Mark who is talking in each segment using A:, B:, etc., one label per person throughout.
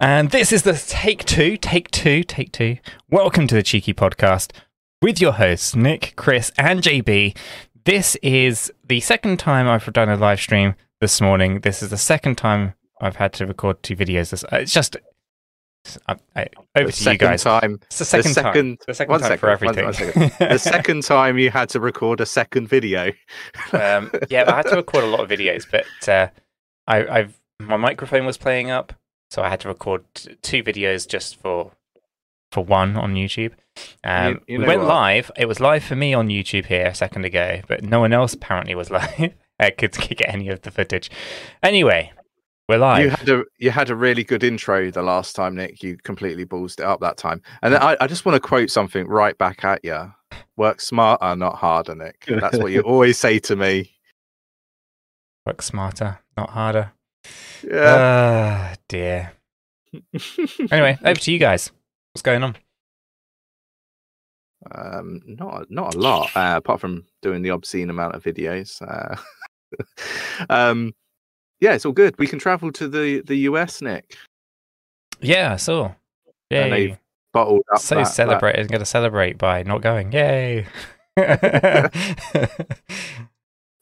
A: And this is the take two, take two, take two. Welcome to the Cheeky Podcast with your hosts, Nick, Chris, and JB. This is the second time I've done a live stream this morning. This is the second time I've had to record two videos. This, it's just. I, I, over
B: the
A: to you guys.
B: Time,
A: It's the second, time.
B: second-
A: The second
B: one
A: time
B: second,
A: for everything.
B: one the second time you had to record a second video.
A: um, yeah, I had to record a lot of videos, but uh, I, I've my microphone was playing up, so I had to record two videos just for for one on YouTube. Um,
B: You- you
A: we went
B: what?
A: live. It was live for me on YouTube here a second ago, but no one else apparently was live. I could get any of the footage. Anyway, we're live.
B: You had a you had a really good intro the last time, Nick. You completely ballsed it up that time. And I, I just want to quote something right back at you. Work smarter, not harder, Nick. That's what you always say to me.
A: Work smarter, not harder.
B: Yeah.
A: Ah, dear. Anyway, over to you guys. What's going on?
B: um, not not a lot, uh, apart from doing the obscene amount of videos. Uh, um, yeah, it's all good. We can travel to the the US, Nick.
A: Yeah, I saw.
B: I
A: Yay.
B: Bottled up.
A: so
B: that- that-
A: celebrate. I'm going to celebrate by not going. Yay!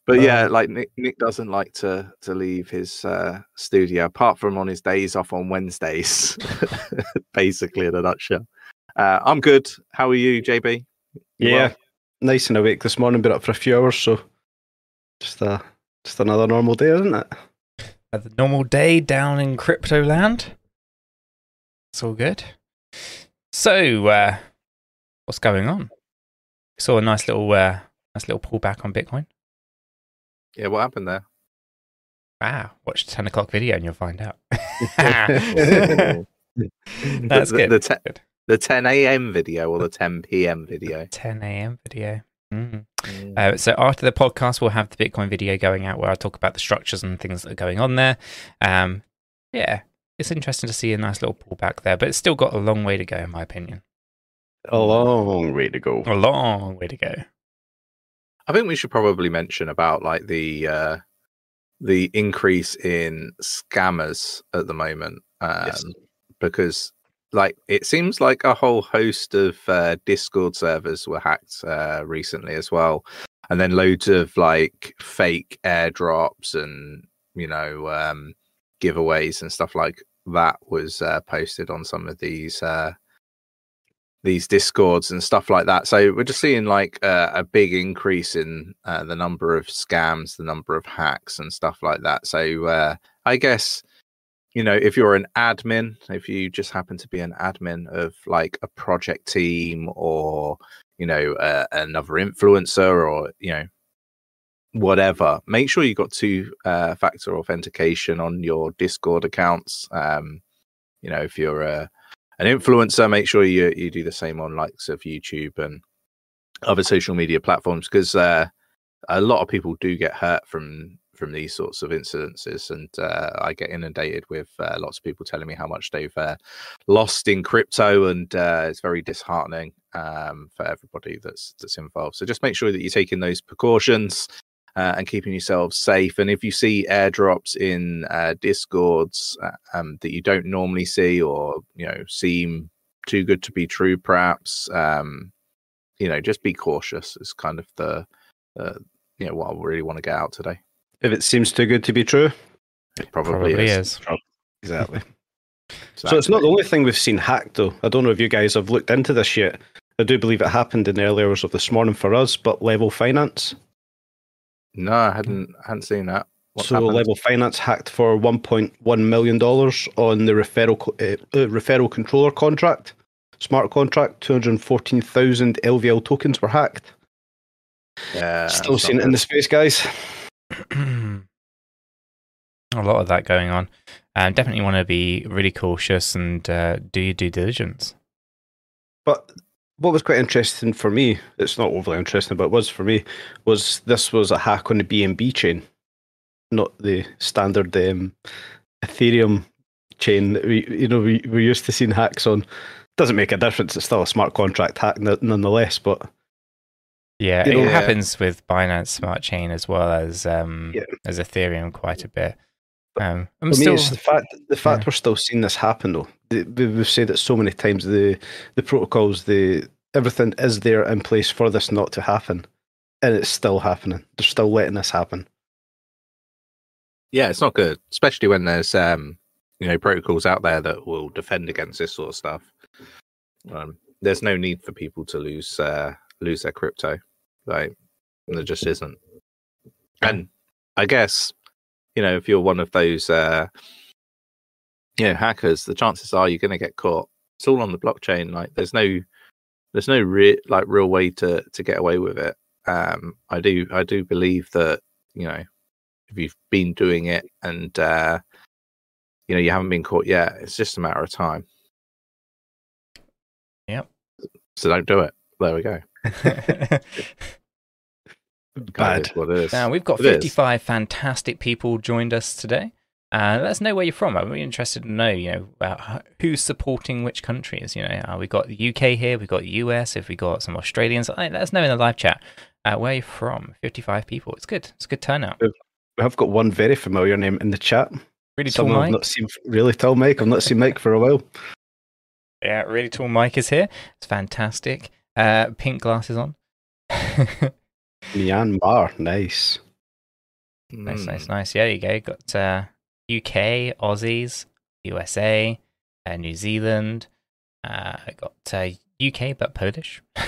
B: But
A: Uh,
B: yeah, like Nick, Nick doesn't like to to leave his uh, studio apart from on his days off on Wednesdays. Basically, in a nutshell. Uh, I'm good. How are you, JB? You
C: Yeah,
B: well?
C: nice and awake this morning. Been up for a few hours, so just uh, just another normal day, isn't it?
A: a normal day down in crypto land. It's all good. So, uh, what's going on? Saw a nice little, uh, nice little pullback on Bitcoin.
B: Yeah, what happened there?
A: Wow, watch the ten o'clock video and you'll find out.
B: The-
A: That's
B: the,
A: good.
B: The, te-
A: Good.
B: the 10 a.m. video or the 10 p.m. video?
A: 10 a.m. video. Mm. Uh, so after the podcast, we'll have the Bitcoin video going out where I talk about the structures and things that are going on there. Um, yeah, it's interesting to see a nice little pullback there, but it's still got a long way to go, in my opinion.
C: A long way to go.
A: A long way to go.
B: I think we should probably mention about like the uh, the increase in scammers at the moment, um,
C: Yes.
B: because like it seems like a whole host of uh, Discord servers were hacked uh, recently as well, and then loads of like fake airdrops and you know um, giveaways and stuff like that was uh, posted on some of these uh, these discords and stuff like that. So we're just seeing like uh, a big increase in uh, the number of scams, the number of hacks and stuff like that. So uh, I guess you know if you're an admin, if you just happen to be an admin of like a project team or you know uh, another influencer or you know whatever make sure you got two uh, factor authentication on your discord accounts um you know if you're a an influencer, make sure you you do the same on likes of YouTube and other social media platforms because uh, a lot of people do get hurt from from these sorts of incidences, and uh, I get inundated with uh, lots of people telling me how much they've uh, lost in crypto, and uh, it's very disheartening um, for everybody that's that's involved. So just make sure that you're taking those precautions. Uh, and keeping yourselves safe. And if you see airdrops in uh, discords uh, um, that you don't normally see, or you know, seem too good to be true, perhaps, um, you know, just be cautious. Is kind of the, uh, you know, what I really want to get out today.
C: If it seems too good to be true,
B: It probably,
A: Probably
B: is.
A: is.
C: exactly. So it's not the only thing we've seen hacked, though. I don't know if you guys have looked into this yet. I do believe it happened in the early hours of this morning for us, but Level Finance.
B: No, I hadn't hadn't seen that. What's
C: so
B: happened?
C: Level Finance hacked for 1.1 million dollars on the referral uh, uh, referral controller contract, smart contract. 214,000 LVL tokens were hacked.
B: yeah,
C: Still
B: it's
C: seeing it in the space, guys.
A: a lot of that going on. Um, definitely want to be really cautious and uh, do your due diligence.
C: But what was quite interesting for me, it's not overly interesting, but it was for me, was this was a hack on the BNB chain, not the standard um, Ethereum chain that we, you know, we, we're used to seeing hacks on. Doesn't make a difference. It's still a smart contract hack n- nonetheless, but
A: Yeah,
C: You
A: it
C: know-
B: Yeah.
A: happens with Binance Smart Chain as well as um,
C: Yeah.
A: as Ethereum quite a bit. Um, I'm still,
C: the fact the fact
A: yeah.
C: we're still seeing this happen though. We've said it so many times. The the protocols, the everything is there in place for this not to happen, and it's still happening. They're still letting this happen.
B: Yeah, it's not good, especially when there's um, you know, protocols out there that will defend against this sort of stuff. Um, there's no need for people to lose uh, lose their crypto, like there just isn't. And I guess you know, if you're one of those uh, you know hackers, the chances are you're going to get caught. It's all on the blockchain. Like, there's no there's no re- like real way to to get away with it. Um, I do I do believe that you know if you've been doing it and uh, you know you haven't been caught yet, it's just a matter of time.
A: Yep.
B: So don't do it. There we go.
C: Bad.
B: is.
A: now we've got
B: It is.
A: 55 fantastic people joined us today. Uh, let us know where you're from. I'm really interested to know, you know, about who's supporting which countries. You know, uh, we've got the UK here, we've got the US, if we got some Australians, uh, let us know in the live chat uh, where you're from. 55 people. It's good. It's a good turnout.
C: We have got one very familiar name in the chat.
A: Really tall
C: Someone I've
A: Mike.
C: not seen really tall Mike. I've not seen Mike for a while.
A: Yeah, really tall Mike is here. It's fantastic. Uh, pink glasses on.
C: Myanmar, nice.
A: Nice,
B: Mm.
A: nice, nice. Yeah, there you go. Got uh, UK, Aussies, USA, uh, New Zealand. Uh, I got uh, UK, but Polish.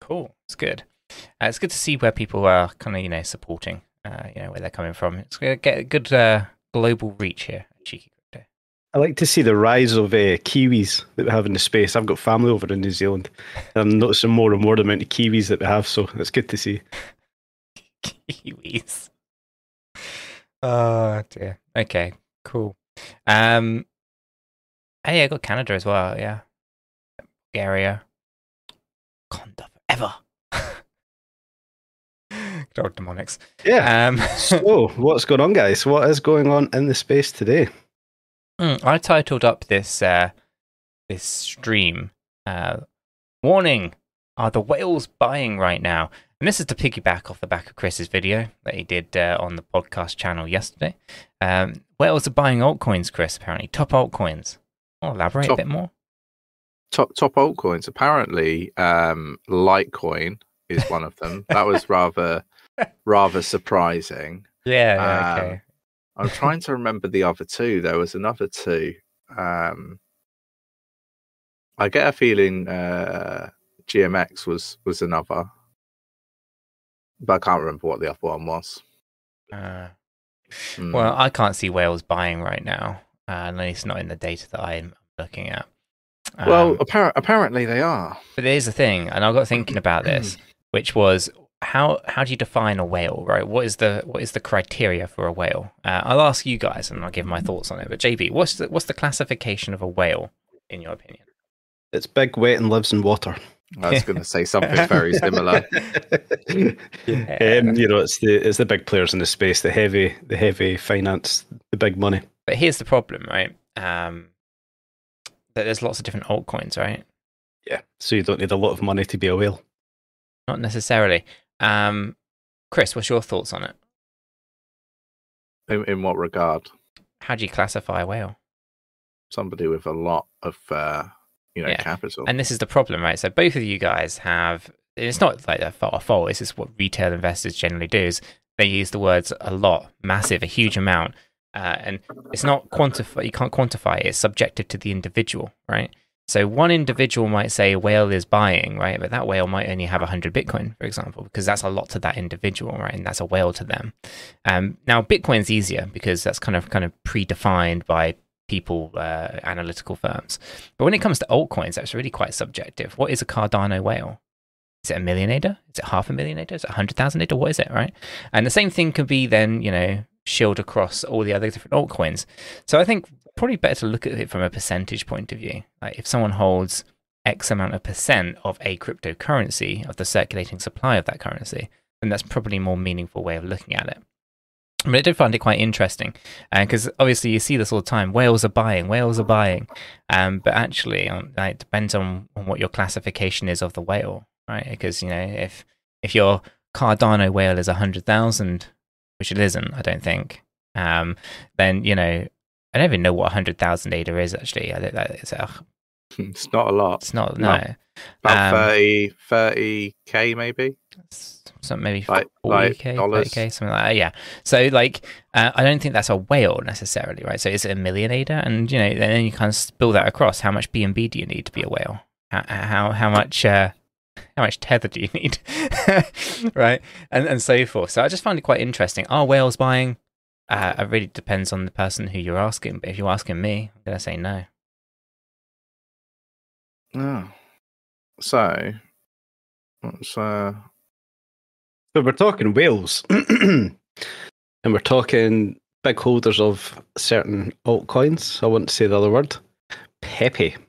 A: cool. It's good. Uh, it's good to see where people are kind of, you know, supporting, uh, you know, where they're coming from. It's going to get a good uh, global reach here at Cheeky Crypto.
C: I like to see the rise of uh, Kiwis that we have in the space. I've got family over in New Zealand, and I'm noticing more and more the amount of Kiwis that we have. So it's good to see.
A: Kiwis. Oh dear. Okay, cool. Um, hey, I got Canada as well. Yeah, Bulgaria, Conda forever. Good old demonics.
C: Yeah.
A: Um,
C: so what's going on, guys? What is going on in the space today?
A: Mm, I titled up this uh, this stream. Uh, Warning: Are the whales buying right now? And this is to piggyback off the back of Chris's video that he did uh, on the podcast channel yesterday. Um, whales are buying altcoins, Chris. Apparently, top altcoins. I'll elaborate
B: Top-
A: a bit more.
B: top top altcoins. Apparently, um, Litecoin is one of them. that was rather rather surprising.
A: Yeah. yeah,
B: Um,
A: okay.
B: I'm trying to remember the other two. There was another two. Um, I get a feeling uh, GMX was was another, but I can't remember what the other one was.
A: Uh,
B: Hmm.
A: well, I can't see whales buying right now. Uh, at least not in the data that I'm looking at.
B: well,
A: Um,
B: appar- apparently they are.
A: But here's the thing, and I got thinking about this, which was how how do you define a whale, right? What is the what is the criteria for a whale? Uh, I'll ask you guys, and I'll give my thoughts on it. But JB, what's the what's the classification of a whale in your opinion?
C: It's big, wet, and lives in water.
B: I was going to say something very similar.
C: um, you know, it's the it's the big players in the space, the heavy, the heavy finance, the big money.
A: But here's the problem, right? Um, that there's lots of different altcoins, right?
C: Yeah. So you don't need a lot of money to be a whale.
A: Not necessarily. Um, Chris, what's your thoughts on it?
B: In, in what regard?
A: How do you classify a whale?
B: Somebody with a lot of uh, you know
A: Yeah.
B: capital.
A: And this is the problem, right? So both of you guys have. It's not like a fault. fault. This is what retail investors generally do. Is they use the words a lot, massive, a huge amount, uh, and it's not quantify. You can't quantify it. It's subjective to the individual, right? So one individual might say a whale is buying, right? But that whale might only have 100 Bitcoin, for example, because that's a lot to that individual, right? And that's a whale to them. Um, now Bitcoin's easier because that's kind of kind of predefined by people, uh, analytical firms. But when it comes to altcoins, that's really quite subjective. What is a Cardano whale? Is it a million ADA? Is it half a million ADA? Is it a 100,000 ADA? What is it, right? And the same thing could be then, you know, shield across all the other different altcoins. So I think probably better to look at it from a percentage point of view. Like if someone holds X amount of percent of a cryptocurrency, of the circulating supply of that currency, then that's probably a more meaningful way of looking at it. But I did find it quite interesting because obviously you see this all the time. Whales are buying, whales are buying, um, but actually, um, like, it depends on, on what your classification is of the whale, right? Because you know, if if your Cardano whale is a hundred thousand which it isn't, I don't think, um, then you know, I don't even know what hundred thousand ADA is actually. I don't, it's, uh,
B: It's not a lot.
A: it's not
B: No.
A: no,
B: About
A: Um,
B: 30 30 k maybe.
A: Some maybe
B: Like-
A: forty
B: like
A: k, something like that. Yeah. So like, uh, I don't think that's a whale necessarily, right? So is it a million ADA? And you know, then you kind of spill that across. How much BNB do you need to be a whale? How how how much uh, how much tether do you need, right? And and so forth. So I just find it quite interesting. Are whales buying? Uh, it really depends on the person who you're asking. But if you're asking me, I'm gonna say no.
B: Oh. So, what's uh,
C: But we're talking whales, and we're talking big holders of certain altcoins. I want to say the other word, Pepe.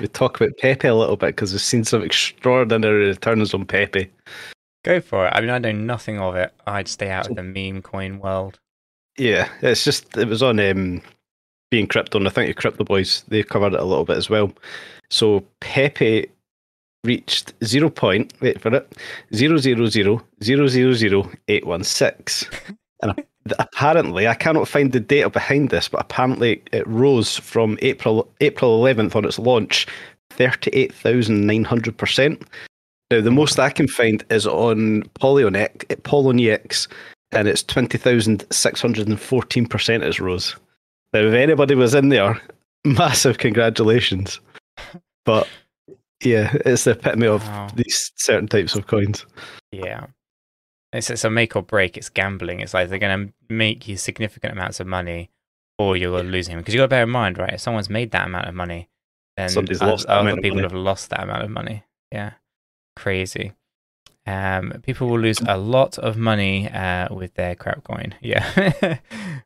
C: We talk about Pepe a little bit because we've seen some extraordinary returns on Pepe.
A: Go for it. I mean, I know nothing of it. I'd stay out of the meme coin world.
C: Yeah, it's just it was on um, BeInCrypto, and I think the crypto boys they covered it a little bit as well. So Pepe reached zero point wait for it zero zero zero zero zero zero eight one six, and apparently I cannot find the data behind this, but apparently it rose from April April eleventh on its launch thirty eight thousand nine hundred percent. Now the most I can find is on Polyonic Poloniex and it's 20,614% it's rose. Now, if anybody was in there, massive congratulations. But yeah, it's the epitome of
A: Wow.
C: these certain types of coins.
A: Yeah. It's, it's a make or break. It's gambling. It's like they're going to make you significant amounts of money or you're losing Because you've got to bear in mind, right? If someone's made that amount of money, then
C: Somebody's
A: oth-
C: lost
A: other people have lost that amount of money. Yeah. Crazy. Um, people will lose a lot of money uh, with their crap coin. Yeah.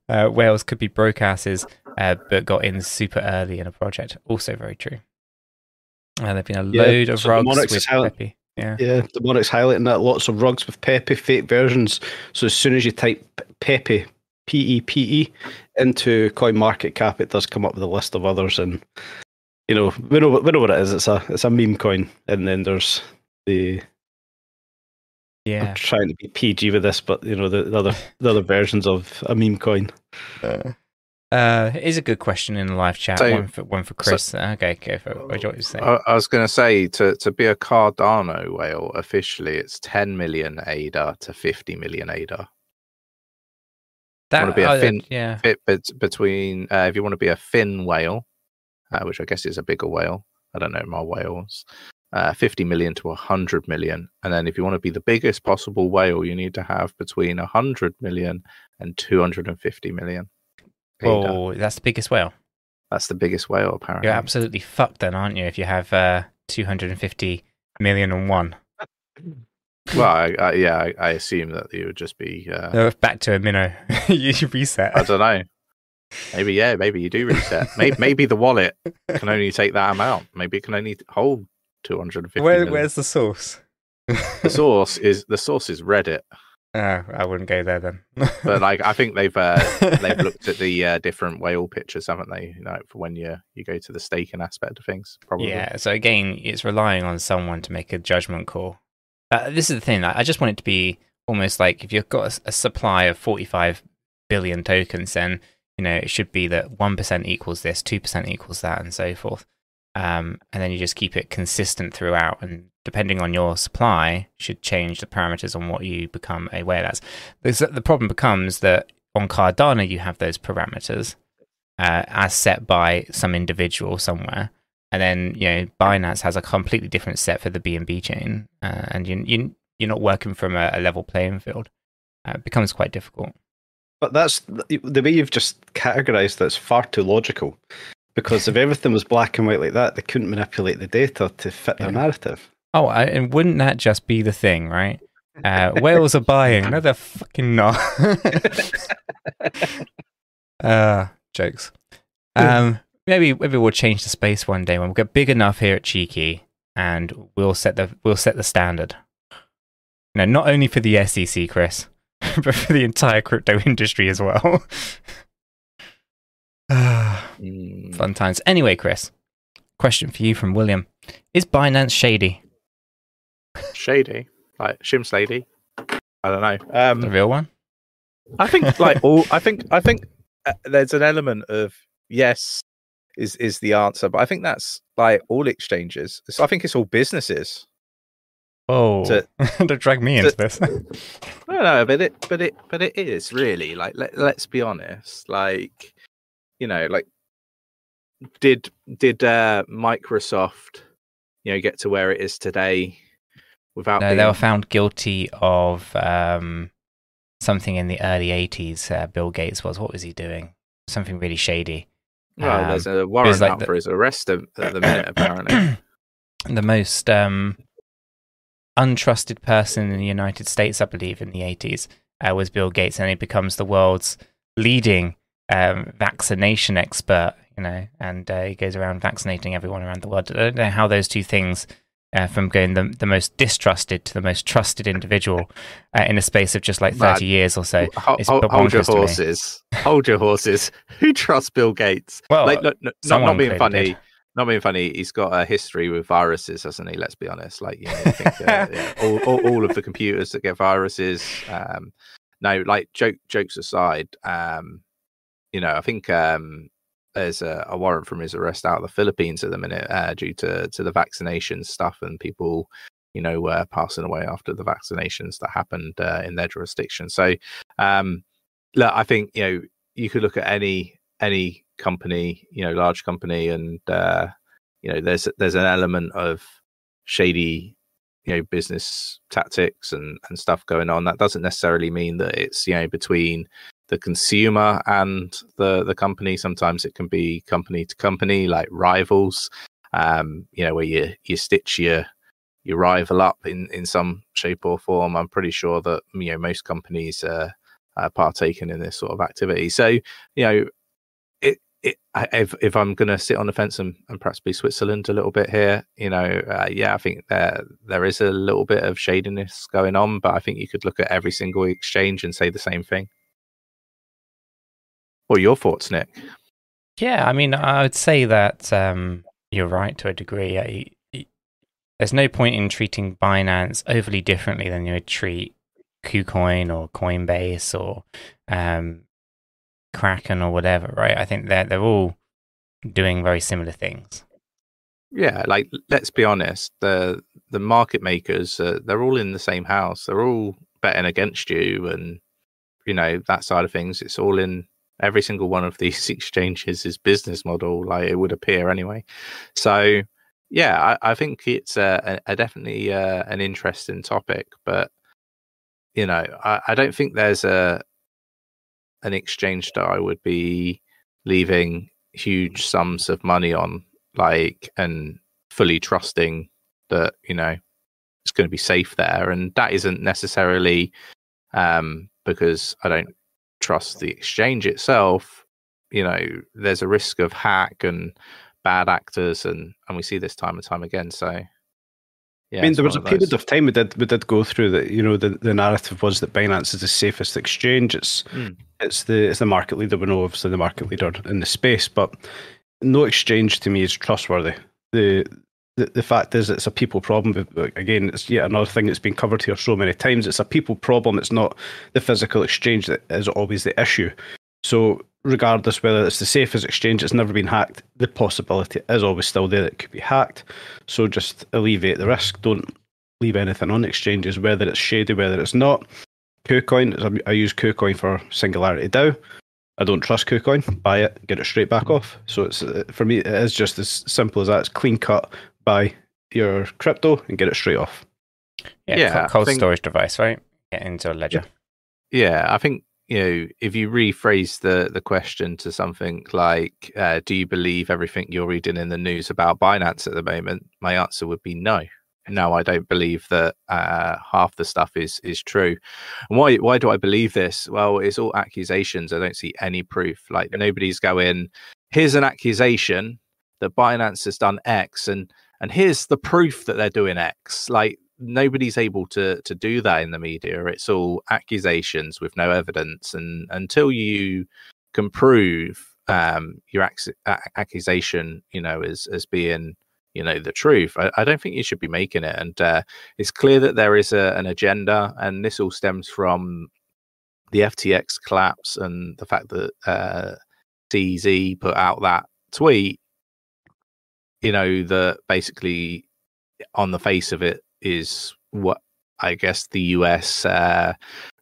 A: uh, whales could be broke asses, uh, but got in super early in a project. Also very true. Uh, there have been a
C: Yeah,
A: load of
C: so
A: rugs
C: Monarchs
A: with
C: is how-
A: Pepe. Yeah.
C: Yeah, the Monarch's highlighting that lots of rugs with Pepe fake versions. So as soon as you type Pepe, P E P E, into Coin Market Cap, it does come up with a list of others. And you know, we know what- we know what it is. It's a it's a meme coin, and then there's the
A: Yeah.
C: I'm trying to be PG with this, but you know the, the other the other versions of a meme coin.
A: Uh, it is a good question in the live chat.
B: So-
A: one for one for Chris. okay, go for it. What do you want to say?
B: I, I was going to say to to be a Cardano whale officially, it's 10 million ADA to 50 million ADA. wanna be a
A: oh,
B: fin-
A: yeah,
B: Fit bet between uh, if you want to be a fin whale, uh, which I guess is a bigger whale. I don't know my whales. Uh, 50 million to 100 million. And then if you want to be the biggest possible whale, you need to have between 100 million and 250 million.
A: Oh, that's the biggest whale.
B: That's the biggest whale, apparently.
A: You're absolutely fucked then, aren't you? If you have uh, 250 million and one.
B: Well, I, I, yeah, I, I assume that you would just be. Uh,
A: Uh, back to a minnow. you reset.
B: I don't know. Maybe yeah, maybe you do reset. maybe, maybe the wallet can only take that amount. Maybe it can only hold 250
A: Where, where's the source?
B: the source is the source is Reddit,
A: Oh, I wouldn't go there then.
B: but like I think they've uh, they've looked at the uh, different whale pictures, haven't they? You know, for when you you go to the staking aspect of things, probably.
A: Yeah. So again, it's relying on someone to make a judgment call. Uh, this is the thing. I I just want it to be almost like if you've got a supply of 45 billion tokens, then you know it should be that one percent equals this, two percent equals that, and so forth. Um, and then you just keep it consistent throughout, and depending on your supply, should change the parameters on what you become a whale as. The problem becomes that on Cardano you have those parameters uh, as set by some individual somewhere and then you know Binance has a completely different set for the BNB chain, uh, and you you you're not working from a, a level playing field. Uh, it becomes quite difficult.
C: But that's the way you've just categorized that's far too logical. Because if everything was black and white like that, they couldn't manipulate the data to fit their
A: Yeah.
C: narrative.
A: Oh, I, and wouldn't that just be the thing, right? Uh, whales are buying. No, they're fucking not. uh, jokes. Um, maybe maybe we'll change the space one day when we get big enough here at Cheeky, and we'll set the we'll set the standard. No, not only for the SEC, Chris, but for the entire crypto industry as well.
B: Mm.
A: Fun times. Anyway, Chris, question for you from William: Is Binance shady?
B: Shady, like Slim Shady. I don't know.
A: The
B: Um,
A: real one?
B: I think like all. I think I think uh, there's an element of yes is is the answer, but I think that's like all exchanges. So I think it's all businesses.
A: Oh,
B: To-
A: don't drag me into this.
B: No, no, but it, but it, but it is really like let, let's be honest. Like, you know, like did did uh, Microsoft, you know, get to where it is today without
A: no,
B: being,
A: they were found guilty of um, something in the early 80s. Uh, Bill Gates was. What was he doing? Something really shady.
B: well, there's
A: um,
B: a warrant
A: like
B: out
A: the-
B: for his arrest at at the minute, apparently.
A: the most um, untrusted person in the United States, I believe, in the 80s uh, was Bill Gates, and he becomes the world's leading um, vaccination expert. You know, and uh, he goes around vaccinating everyone around the world. I don't know how those two things. Uh, from going the, the most distrusted to the most trusted individual uh, in a space of just like 30
B: Mad.
A: years or so.
B: Ho- ho- hold your
A: bonkers to me.
B: horses. Hold your horses. Who trusts Bill Gates?
A: Well,
B: like, no, no, not, not being funny.
A: did.
B: Not being funny. He's got a history with viruses, hasn't he? Let's be honest. Like, you know, think, uh, yeah, all, all, all of the computers that get viruses. Um, no, like joke jokes aside. Um, you know, I think um, there's a, a warrant from his arrest out of the Philippines at the minute uh, due to to the vaccination stuff and people, you know, uh, passing away after the vaccinations that happened uh, in their jurisdiction. So, um, look, I think you know you could look at any any company, you know, large company, and uh, you know, there's there's an element of shady, you know, business tactics and and stuff going on. That doesn't necessarily mean that it's you know between the consumer and the the company. Sometimes it can be company to company, like rivals. Um, you know, where you you stitch your your rival up in in some shape or form. I'm pretty sure that you know most companies uh, are partaking in this sort of activity. So you know, I- if if I'm going to sit on the fence and, and perhaps be Switzerland a little bit here, you know, uh, yeah, I think there there is a little bit of shadiness going on, but I think you could look at every single exchange and say the same thing. What are your thoughts, Nick?
A: Yeah, I mean, I would say that um, you're right to a degree. Y- y- There's no point in treating Binance overly differently than you would treat KuCoin or Coinbase or um, Kraken or whatever, right? I think they're they're all doing very similar things.
B: Yeah, like let's be honest, the the market makers uh, they're all in the same house. They're all betting against you, and you know that side of things. It's all in every single one of these exchanges' is business model, like it would appear anyway. So yeah, I, I think it's a, a, a definitely uh, an interesting topic, but you know, I, I don't think there's a an exchange that I would be leaving huge sums of money on like and fully trusting that you know it's going to be safe there and that isn't necessarily um because i don't trust the exchange itself you know there's a risk of hack and bad actors and and we see this time and time again so yeah
C: I mean, there was a period of time we did we did go through that. You know, the, the narrative was that Binance is the safest exchange. It's
B: Mm.
C: It's the it's the market leader. We know obviously the market leader in the space, but no exchange to me is trustworthy. The the, the fact is, it's a people problem. Again, it's yet another thing that's been covered here so many times. It's a people problem. It's not the physical exchange that is always the issue. So, regardless whether it's the safest exchange, it's never been hacked. The possibility is always still there that it could be hacked. So, just alleviate the risk. Don't leave anything on exchanges, whether it's shady, whether it's not. KuCoin, I use KuCoin for Singularity DAO. I don't trust KuCoin. Buy it, get it straight back off. So it's uh, for me, it is just as simple as that. It's clean cut. Buy your crypto and get it straight off.
A: Yeah,
B: Yeah,
A: cold
B: think-
A: storage device, right? Get into a ledger.
B: Yeah, I think you know if you rephrase the the question to something like, uh, "Do you believe everything you're reading in the news about Binance at the moment?" My answer would be no. No, I don't believe that uh, half the stuff is is true. And why why do I believe this? Well, it's all accusations. I don't see any proof. Like nobody's going, "Here's an accusation that Binance has done X," and and here's the proof that they're doing X. Like nobody's able to to do that in the media. It's all accusations with no evidence, and until you can prove um, your ac- accusation, you know, as as being you know the truth, I, I don't think you should be making it. And uh, it's clear that there is a, an agenda, and this all stems from the FTX collapse and the fact that uh, CZ put out that tweet, you know, that basically on the face of it is what I guess the US uh,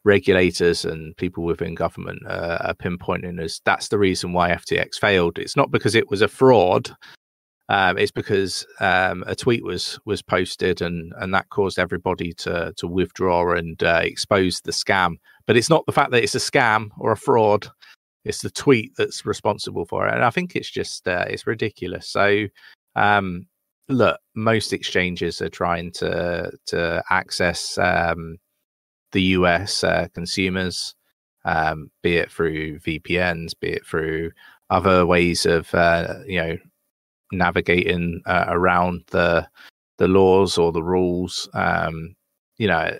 B: regulators and people within government uh, are pinpointing as that's the reason why FTX failed. It's not because it was a fraud. Um, it's because um, a tweet was was posted and and that caused everybody to to withdraw and uh, expose the scam. But it's not the fact that it's a scam or a fraud. It's the tweet that's responsible for it, and I think it's just uh, it's ridiculous. So um, look, most exchanges are trying to to access um, the US uh, consumers, um, be it through VPNs, be it through other ways of uh, you know navigating uh, around the the laws or the rules. Um, you know,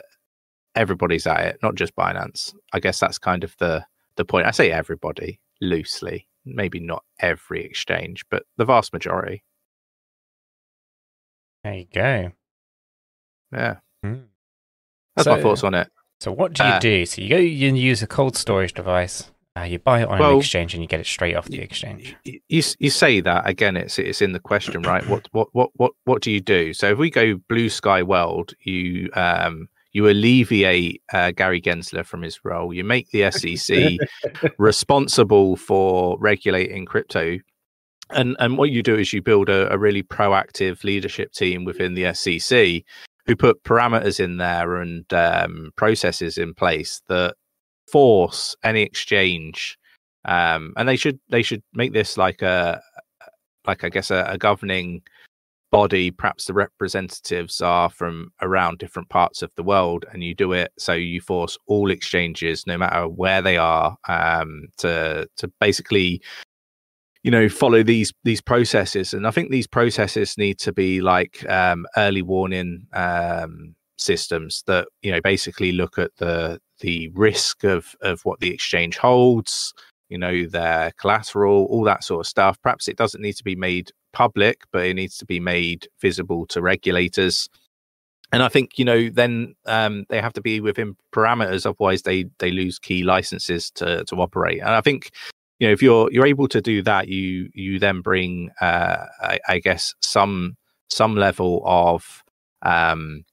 B: everybody's at it, not just Binance. I guess that's kind of the the point. I say everybody loosely, maybe not every exchange, but the vast majority.
A: There you go.
B: Yeah.
A: Mm.
B: That's
A: So-
B: my thoughts on it.
A: So what do you
B: Uh,
A: do? So you go, you use a cold storage device. Uh, you buy it on
B: Well,
A: an exchange and you get it straight off the exchange.
B: Y- You you say that again. It's it's in the question, right? What what what what what do you do? So if we go blue sky world, you um you alleviate uh, Gary Gensler from his role. You make the SEC responsible for regulating crypto. And and what you do is you build a, a really proactive leadership team within the SEC who put parameters in there and um, processes in place that force any exchange um, and they should they should make this like a like I guess a, a governing body. Perhaps the representatives are from around different parts of the world, and you do it so you force all exchanges, no matter where they are, um, to to basically you know follow these these processes and i think these processes need to be like um early warning um systems that you know basically look at the the risk of of what the exchange holds you know their collateral all that sort of stuff. Perhaps it doesn't need to be made public but it needs to be made visible to regulators. And i think you know then um, they have to be within parameters otherwise they they lose key licenses to to operate. And i think you know if you're you're able to do that you you then bring uh I, I guess some some level of um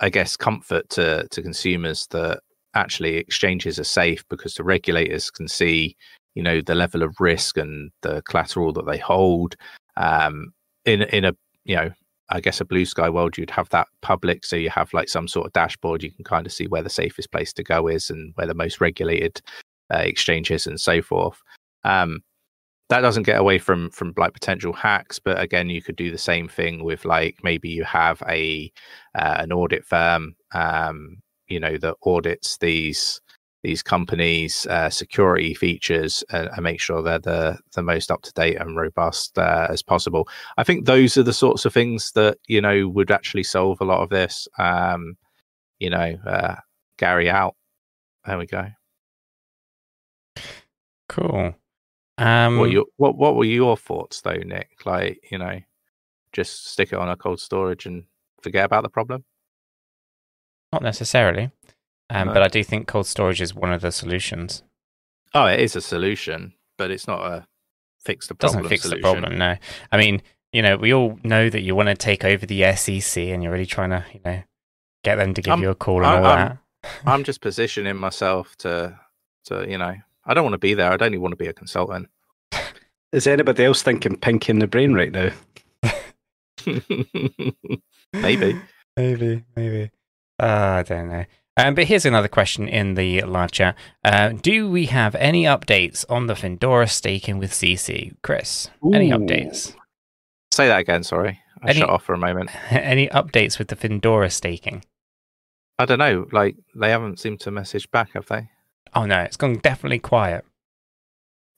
B: i guess comfort to to consumers that actually exchanges are safe because the regulators can see you know the level of risk and the collateral that they hold. Um in in a you know i guess a blue sky world you'd have that public. So you have like some sort of dashboard. You can kind of see where the safest place to go is and where the most regulated uh, exchanges and so forth. Um that doesn't get away from from like potential hacks. But again you could do the same thing with like maybe you have a uh, an audit firm um you know that audits these these companies uh, security features and, and make sure they're the the most up to date and robust uh, as possible. I think those are the sorts of things that you know would actually solve a lot of this. Um you know uh gary out. There we go.
A: Cool. Um,
B: what you what what were your thoughts though nick? Like you know just stick it on a cold storage and forget about the problem
A: not necessarily, um,
B: No.
A: but I do think cold storage is one of the solutions.
B: oh it is a solution but it's not a fix the problem
A: Doesn't fix
B: solution.
A: the problem. No, I mean, you know, we all know that you want to take over the SEC, and you're really trying to, you know, get them to give
B: I'm-
A: you a call and
B: I'm-
A: all
B: I'm-
A: that.
B: i'm just positioning myself to to you know i don't want to be there i don't even want to be a consultant
C: Is anybody else thinking Pinky and the Brain right now?
B: maybe
A: Maybe, maybe. Uh, I don't know. Um, but here's another question in the live chat. Uh, do we have any updates on the Findora staking with CC? Chris, any updates?
B: say that again sorry i
A: Any-
B: shut off for a moment
A: any updates with the Findora staking?
B: i don't know like they haven't seemed to message back have they
A: Oh no, it's gone definitely quiet.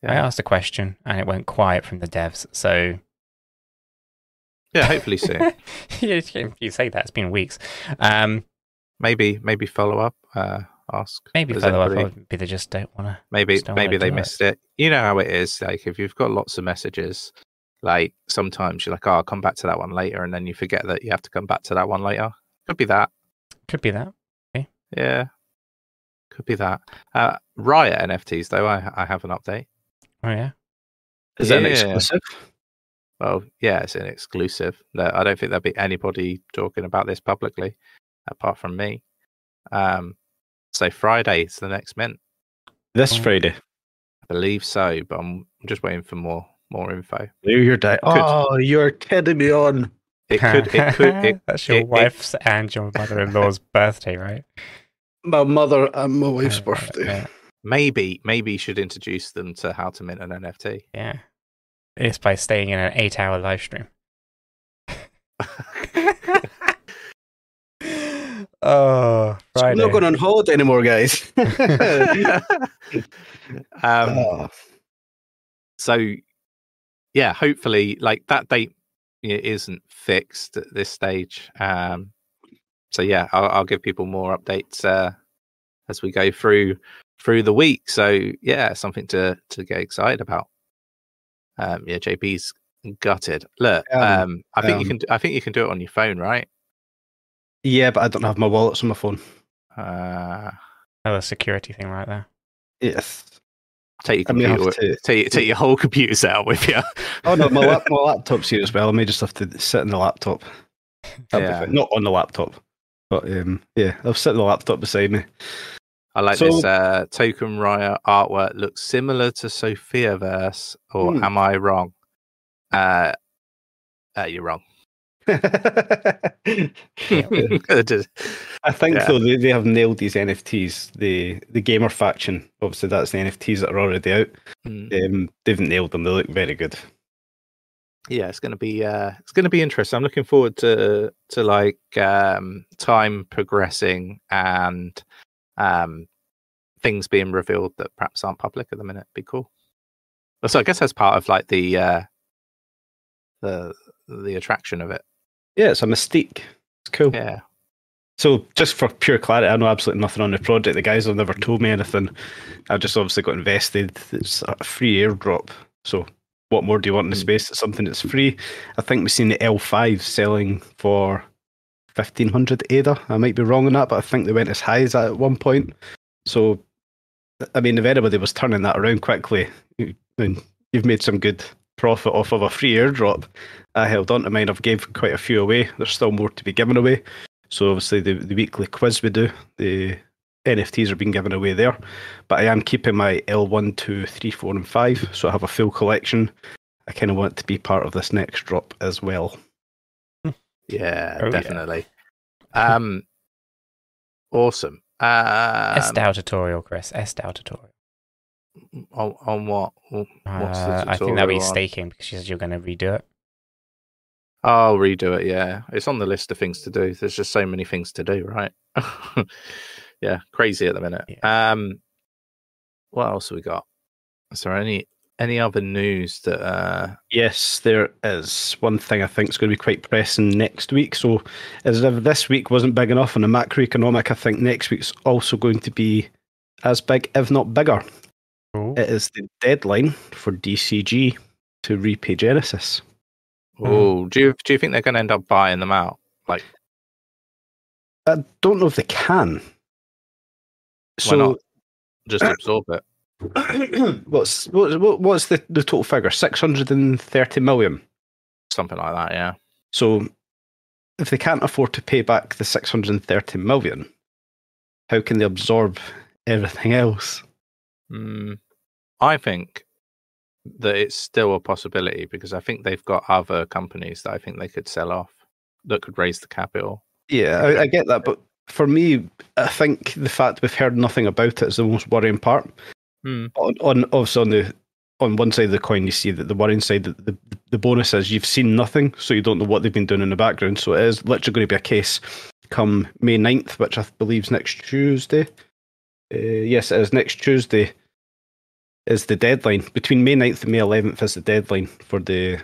A: I asked a question and it went quiet from the devs. So
B: yeah hopefully soon
A: yeah, you say that it's been weeks. Um,
B: maybe maybe follow up uh ask
A: maybe
B: Does
A: follow up.
B: anybody-
A: Or maybe they just don't want to.
B: maybe
A: wanna
B: maybe they
A: do it.
B: missed it. You know how it is. Like if you've got lots of messages, like sometimes you're like, "Oh, I'll come back to that one later," and then you forget that you have to come back to that one later. Could be that.
A: Could be that.
B: Yeah, could be that. Uh, Riot NFTs though, I I have an update.
A: Oh yeah.
C: Is that an exclusive?
B: Well, yeah, it's an exclusive. No, I don't think there'll be anybody talking about this publicly, apart from me. Um, so Friday is the next mint.
C: This
A: Oh.
C: Friday.
B: I believe so, but I'm just waiting for more more info.
C: New Year Day. Oh, you're kidding me on.
B: It could, it could, it,
A: That's your
B: it- it-
A: wife's and your mother-in-law's birthday, right?
C: My mother and my wife's
A: Uh,
C: birthday.
A: Yeah,
B: maybe, maybe you should introduce them to how to mint an NFT.
A: yeah. It's by staying in an eight-hour live stream. oh, Friday.
C: I'm not going on holiday anymore, guys.
B: um,
C: Oh,
B: so yeah hopefully like that date isn't fixed at this stage. Um so yeah i'll, I'll give people more updates uh as we go through through the week. So yeah something to to get excited about. Um yeah JB's gutted. Look
C: Um,
B: um i think you
C: um,
B: can i think you can do it on your phone right
C: yeah, but I don't have my wallets on my phone.
B: uh
A: Another security thing right there.
C: Yes.
B: take your
C: may have
B: computer
C: to.
B: take, take your whole computer set up with you
C: Oh no, my, lap, my laptop's here as well. I may just have to sit in the laptop.
B: Yeah.
C: Not on the laptop, but um, yeah, I'll sit in the laptop beside me.
B: I like
C: So-
B: this uh, token riot artwork looks similar to Sophia Verse, or
C: Hmm.
B: am I wrong? Uh, uh you're wrong.
C: I think
B: Yeah.
C: though they, they have nailed these NFTs. The the gamer faction, obviously that's the NFTs that are already out.
B: Mm.
C: Um, they've nailed them. They look very good.
B: yeah, it's gonna be uh, it's gonna be interesting. I'm looking forward to to like um, time progressing and um, things being revealed that perhaps aren't public at the minute. Be cool. So I guess that's part of like the uh, the the attraction of it.
C: Yeah, it's a mystique. It's cool.
B: Yeah.
C: So, just for pure clarity, I know absolutely nothing on the project. The guys have never told me anything. I've just obviously got invested. It's a free airdrop. So, what more do you want in the
B: Mm.
C: space? It's something that's free. I think we've seen the L5 selling for 1500 ADA. I might be wrong on that, but I think they went as high as that at one point. So, I mean, if anybody was turning that around quickly, you- then you've made some good profit off of a free airdrop. I held on to mine. I've gave quite a few away. There's still more to be given away. So obviously the, the weekly quiz we do, the NFTs are being given away there. But I am keeping my L1, 2, 3, 4, and 5. So I have a full collection. I kind of want it to be part of this next drop as well.
B: Yeah,
A: Oh, yeah.
B: definitely. Um, awesome. Um,
A: Estelle tutorial, Chris. Estelle tutorial.
B: On, on what? What's
A: Uh, I think that'll be
B: on?
A: staking because she said you're going to redo it.
B: I'll redo it. Yeah, it's on the list of things to do. There's just so many things to do, right? yeah, crazy at the minute. Um, what else have we got? Is there any any other news that? uh
C: Yes, there is one thing I think is going to be quite pressing next week. So, as if this week wasn't big enough on the macroeconomic, I think next week's also going to be as big, if not bigger.
A: Cool.
C: It is the deadline for DCG to repay Genesis.
B: Oh, do you do you think they're going to end up buying them out? Like,
C: I don't know if they can. So,
B: not? just absorb it?
C: what's what, what- what's the, the total figure? Six hundred and thirty million.
B: Something like that. Yeah.
C: So, if they can't afford to pay back the six hundred and thirty million, how can they absorb everything else?
B: Mm, I think that it's still a possibility because I think they've got other companies that I think they could sell off that could raise the capital.
C: Yeah, I, I get that, but for me, I think the fact we've heard nothing about it is the most worrying part.
B: Hmm.
C: On, on obviously on the on one side of the coin, you see that the worrying side, the, the the bonus is you've seen nothing, so you don't know what they've been doing in the background. So it is literally going to be a case come May 9th, which I believe is next Tuesday. Uh, yes, it is next Tuesday. Is the deadline between May 9th and May 11th is the deadline for the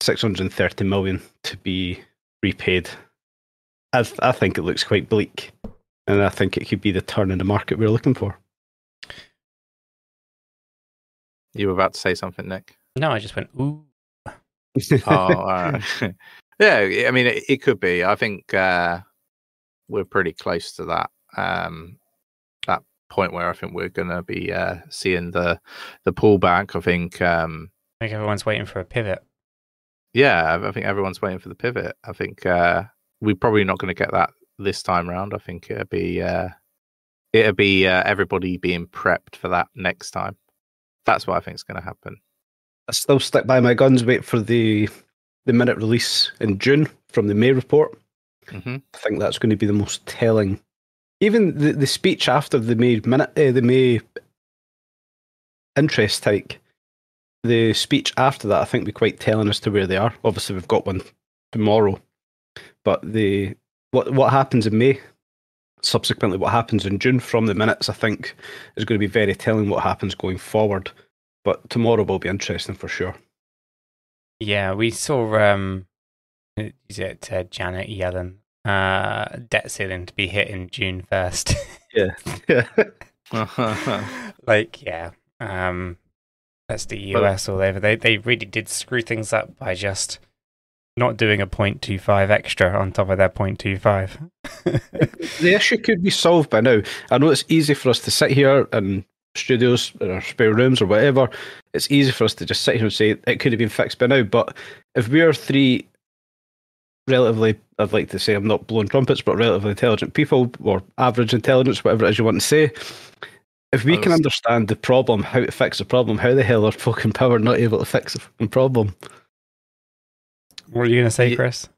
C: 630 million to be repaid. I, th- I think it looks quite bleak, and I think it could be the turn in the market we're looking for.
B: You were about to say something, Nick.
A: No, I just went, ooh.
B: oh, uh, yeah. I mean, it, it could be. I think uh, we're pretty close to that um, that point where I think we're going to be uh, seeing the the pullback. I think, um,
A: I think everyone's waiting for a pivot.
B: yeah, I think everyone's waiting for the pivot. I think uh, we're probably not going to get that this time round. I think it'll be uh, it'll be uh, everybody being prepped for that next time. That's what I think is going to happen.
C: I still stick by my guns. Wait for the the minute release in June from the May report.
B: hmm
C: I think that's going to be the most telling. Even the, the speech after the May minute, uh, the May interest hike, the speech after that, I think, be quite telling as to where they are. Obviously, we've got one tomorrow, but the what what happens in May, subsequently what happens in June from the minutes, I think, is going to be very telling what happens going forward. But tomorrow will be interesting for sure.
A: Yeah, we saw um is it uh, Janet Yellen uh debt ceiling to be hit in June first.
C: Yeah, yeah.
A: like yeah. Um that's the US all over. They they really did screw things up by just not doing a 0.25 extra on top of their 0.25.
C: the issue could be solved by now. I know it's easy for us to sit here in studios or our spare rooms or whatever. It's easy for us to just sit here and say it could have been fixed by now. But if we are three relatively, I'd like to say I'm not blowing trumpets, but relatively intelligent people or average intelligence, whatever it is you want to say. If we
B: I
C: can understand the problem, how to fix the problem, how the hell are fucking power not able to fix the fucking problem?
A: what are you going to say, Chris?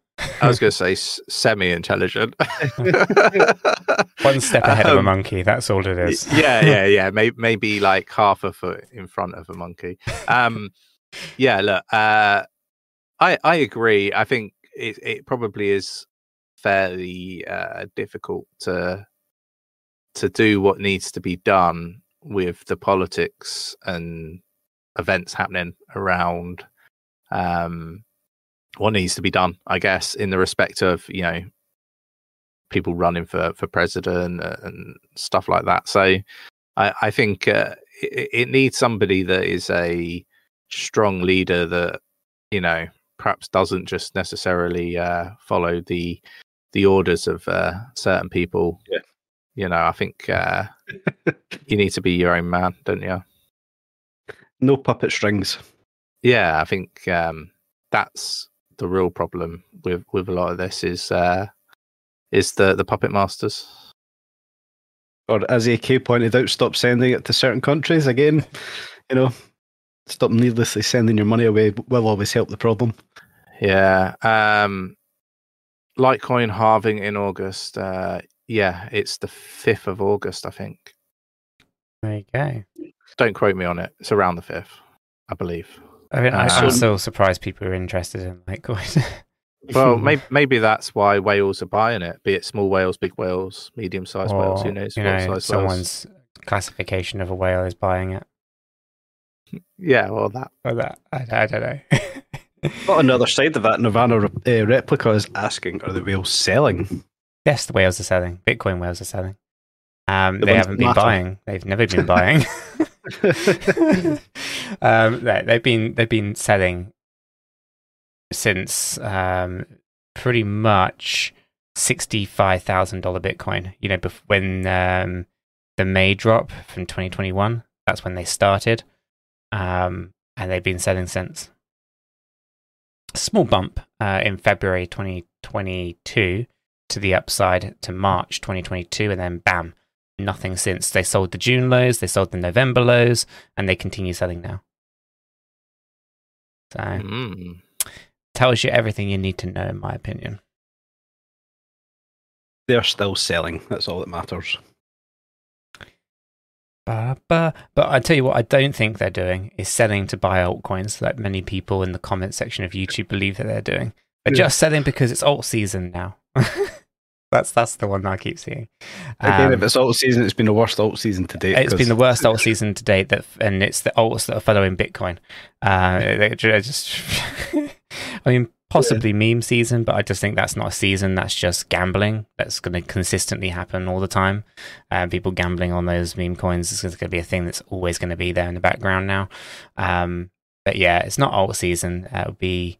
B: I was going to say semi-intelligent.
A: One step ahead of a
B: Um,
A: monkey, that's all it is.
B: yeah, yeah, yeah. Maybe, maybe like half a foot in front of a monkey. Um, yeah, look, uh, I I agree. I think it it probably is fairly uh, difficult to to do what needs to be done with the politics and events happening around um, what needs to be done. I guess in the respect of you know people running for for president uh, and stuff like that. So I, I think uh, it, it needs somebody that is a strong leader that you know perhaps doesn't just necessarily uh, follow the the orders of uh, certain people.
C: Yeah.
B: You know, I think uh, you need to be your own man, don't you?
C: No puppet strings.
B: Yeah, I think um, that's the real problem with with a lot of this is uh, is the the puppet masters.
C: Or as AK pointed out, stop sending it to certain countries again. You know, stop needlessly sending your money away will always help the problem.
B: Yeah. Um Litecoin halving in August. Uh yeah, it's the 5th of August, I think.
A: There you go.
B: Don't quote me on it. It's around the 5th, I believe.
A: I mean, I- I'm
B: Um,
A: still surprised people are interested in Litecoin.
B: Well, maybe maybe that's why whales are buying it, be it small whales, big whales, medium sized whales, who knows
A: you know,
B: size whales.
A: someone's classification of a whale is buying it.
B: Yeah, well that
A: Or that I, I don't know.
C: But on the other side of that, Nirvana uh, replica is asking, are the whales selling?
A: yes, the whales are selling. Bitcoin whales are selling. Um,
C: The
A: they haven't been
C: matter.
A: buying. They've never been buying. um, they, they've been they've been selling since um, pretty much sixty five thousand dollar Bitcoin. You know, bef- when um, the May drop from twenty twenty one, that's when they started, um, and they've been selling since. Small bump uh, in February twenty twenty two to the upside to March twenty twenty two, and then bam, nothing since. They sold the June lows, they sold the November lows, and they continue selling now. So
B: mm,
A: tells you everything you need to know, in my opinion.
C: They're still selling. That's all that matters.
A: Ba, ba. But I tell you what, I don't think they're doing is selling to buy altcoins, like many people in the comment section of YouTube believe that they're doing. They're
C: Yeah.
A: just selling because it's alt season now. that's that's the one I keep seeing.
C: Again,
A: Um,
C: if it's alt season, it's been the worst alt season to date.
A: It's been the worst alt season to date, that, and it's the alts that are following Bitcoin. Uh, just, I mean, possibly meme season, but I just think that's not a season. That's just gambling. That's going to consistently happen all the time. Uh, people gambling on those meme coins is going to be a thing that's always going to be there in the background now. Um, but yeah, it's not alt season. It would be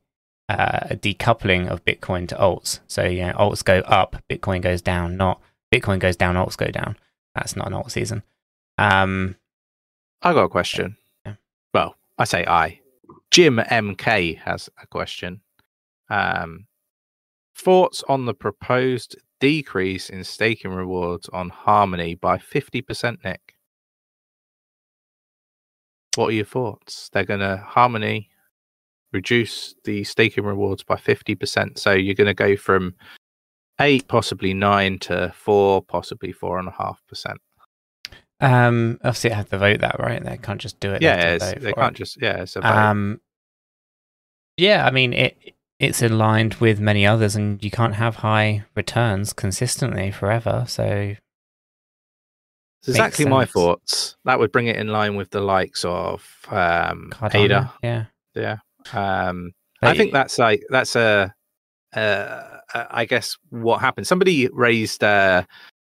A: uh, a decoupling of Bitcoin to alts. So you know, alts go up, Bitcoin goes down. Not Bitcoin goes down, alts go down. That's not an alt season. Um,
B: I got a question.
A: Yeah.
B: Well, I say I. Jim MK has a question. Um, thoughts on the proposed decrease in staking rewards on Harmony by 50%, Nick? What are your thoughts? They're going to Harmony reduce the staking rewards by 50%. So you're going to go from eight, possibly nine to four, possibly four and a half percent.
A: um, obviously, they have to vote that, right? They can't just do it.
B: Yeah, it's, they can't
A: it.
B: just, yeah, it's a vote.
A: Um, yeah, I mean it. It's aligned with many others, and you can't have high returns consistently forever. So
B: It's exactly my thoughts. That would bring it in line with the likes of um,
A: Cardano,
B: Ada.
A: yeah.
B: Yeah. Um, I think that's like that's a, uh, I guess what happened. Somebody raised uh,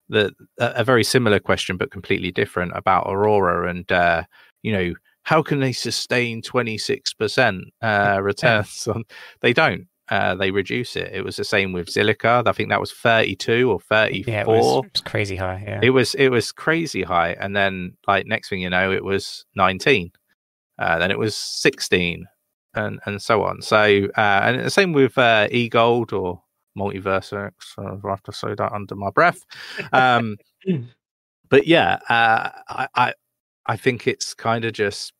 B: the a, a very similar question, but completely different about Aurora, and uh, you know how can they sustain twenty six percent uh, returns on? They don't. Uh, they reduce it. It was the same with Zilliqa. I think that was thirty two or thirty four.
A: yeah, it was, it was crazy high. Yeah,
B: It was it was crazy high, and then like next thing you know, it was nineteen, uh, then it was sixteen, and and so on. So uh, and the same with uh, E Gold or Multiverse X. Uh, I have to say that under my breath. Um, but yeah, uh, I, I I think it's kind of just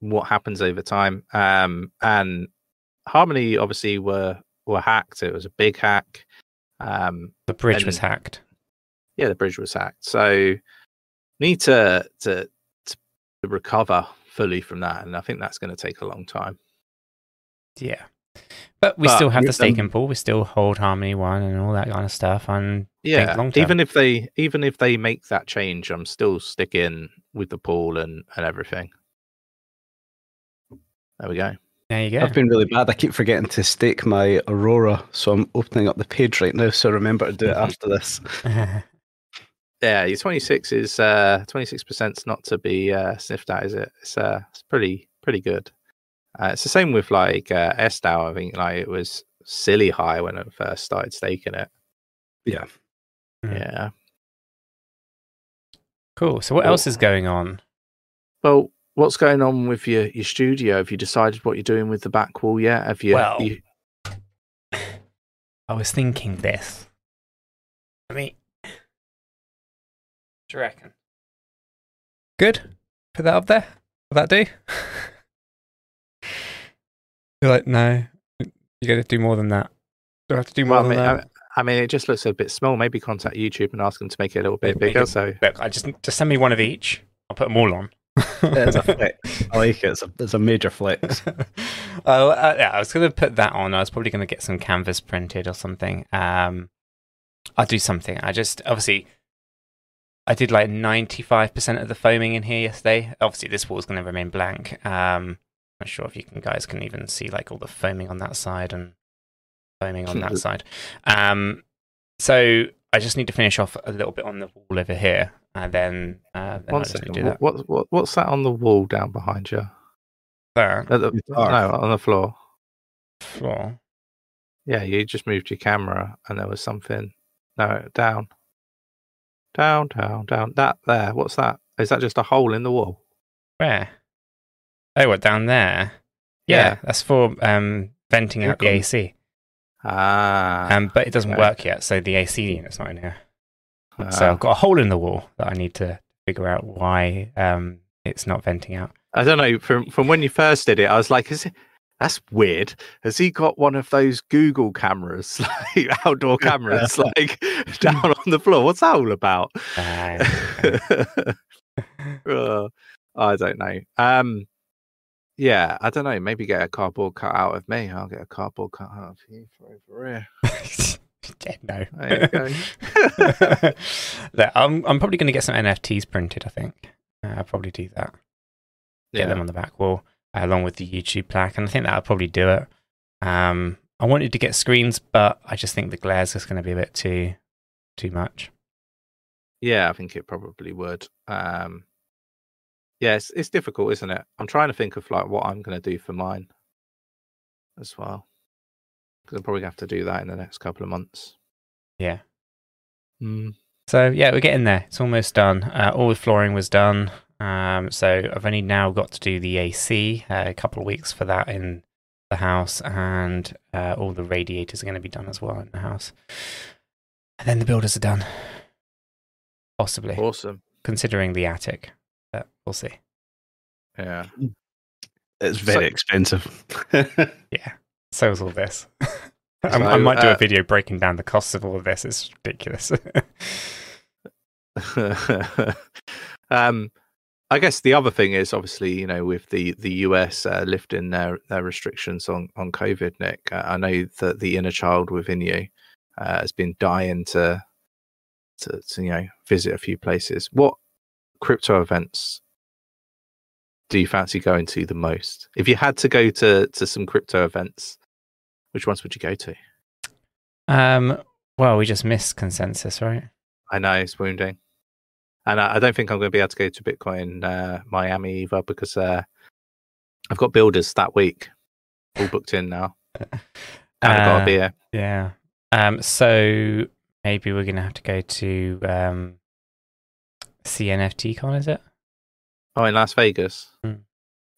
B: what happens over time. Um, and Harmony obviously were were hacked. It was a big hack. Um,
A: the bridge was hacked.
B: yeah, the bridge was hacked. So need to to, to recover fully from that, and I think that's going to take a long time.
A: Yeah, but we
B: But
A: still have
C: you-
A: the staking pool. We still hold Harmony One and all that kind of stuff. And
B: Yeah,
A: long term.
B: even if they even if they make that change, I'm still sticking with the pool and and everything. There we go.
A: there you go.
C: I've been really bad. I keep forgetting to stake my Aurora, so I'm opening up the page right now. So remember to do it after this.
B: Yeah, your 26 is uh 26 percent not to be uh, sniffed at, is it? It's uh it's pretty pretty good. Uh, it's the same with like uh, Estau. I think like it was silly high when I first started staking it.
C: Yeah.
A: Mm.
B: Yeah.
A: cool. So what else is going on?
B: Well, what's going on with your your studio? Have you decided what you're doing with the back wall yet? Have you?
A: Well-
B: you-
A: I was thinking this. I mean, what do you reckon? Good. Put that up there. Will that do? You're like, no. You got to do more than that. Do I have to do more
B: well, I
A: than
B: mean,
A: that?
B: I, I mean, it just looks a bit small. Maybe contact YouTube and ask them to make it a little bit
A: Make
B: bigger.
A: it-
B: So
A: Look, I just just send me one of each. I'll put them all on.
C: It's a flex. I like it. It's a, it's a major flex.
A: oh, uh, yeah, I was going to put that on. I was probably going to get some canvas printed or something. Um, I'll do something. I just obviously I did like ninety five percent of the foaming in here yesterday. Obviously, this wall is going to remain blank. Um, not sure if you can guys can even see like all the foaming on that side and foaming on that side. Um, so I just need to finish off a little bit on the wall over here, and then, uh, then
B: one
A: I just need to
B: second,
A: do that.
B: what, what what what's that on the wall down behind you?
A: There,
B: At the,
C: It's dark.
B: no, on the floor.
A: floor.
B: Yeah, you just moved your camera and there was something. No, down. Down, down, down. That there. What's that? Is that just a hole in the wall?
A: Where? Oh, what down there? Yeah,
B: Yeah.
A: that's for um, venting out the. AC.
B: Ah.
A: Um, but it doesn't
B: okay.
A: work yet, so the AC unit's not in here.
B: ah.
A: So I've got a hole in the wall that I need to figure out why um, it's not venting out.
B: I don't know. From from when you first did it, I was like, "Is it? That's weird. Has he got one of those Google cameras, like outdoor cameras, like down on the floor? What's that all about?"
A: Uh,
B: Uh, I don't know. Um, yeah, I don't know. Maybe get a cardboard cut out of me. I'll get a cardboard cut out of you for over here.
A: yeah, no.
B: There you go.
A: Look, I'm, I'm probably going to get some NFTs printed, I think. Uh, I'll probably do that. Get them on the back wall uh, along with the YouTube plaque, and I think that'll probably do it. Um, I wanted to get screens, but I just think the glare's just going to be a bit too too much.
B: Yeah, I think it probably would. Um, yeah, it's, it's difficult, isn't it? I'm trying to think of like what I'm going to do for mine as well, because I'm probably going to have to do that in the next couple of months.
A: Yeah.
B: Mm.
A: So yeah, we're getting there. It's almost done. Uh, all the flooring was done. Um, so I've only now got to do the AC. Uh, a couple of weeks for that in the house, and uh, all the radiators are going to be done as well in the house. And then the builders are done. Possibly,
B: Awesome.
A: considering the attic. But we'll see.
B: Yeah.
C: It's very
B: So-
C: expensive.
A: Yeah. So is all this. I, I
B: So,
A: might do a
B: uh,
A: video breaking down the costs of all of this. It's ridiculous.
B: um, I guess the other thing is obviously, you know, with the the US uh, lifting their their restrictions on on COVID, Nick. Uh, I know that the inner child within you uh, has been dying to, to to you know visit a few places. What crypto events do you fancy going to the most? If you had to go to to some crypto events, which ones would you go to?
A: um, well, we just missed consensus, right?
B: I know it's wounding, and I, I don't think I'm going to be able to go to Bitcoin uh, Miami either because uh, I've got builders that week all booked in now, and I've got
A: Uh,
B: a beer.
A: Yeah. Um, so maybe we're gonna have to go to um, CNFT Con, is it?
B: Oh, in Las Vegas,
A: Hmm.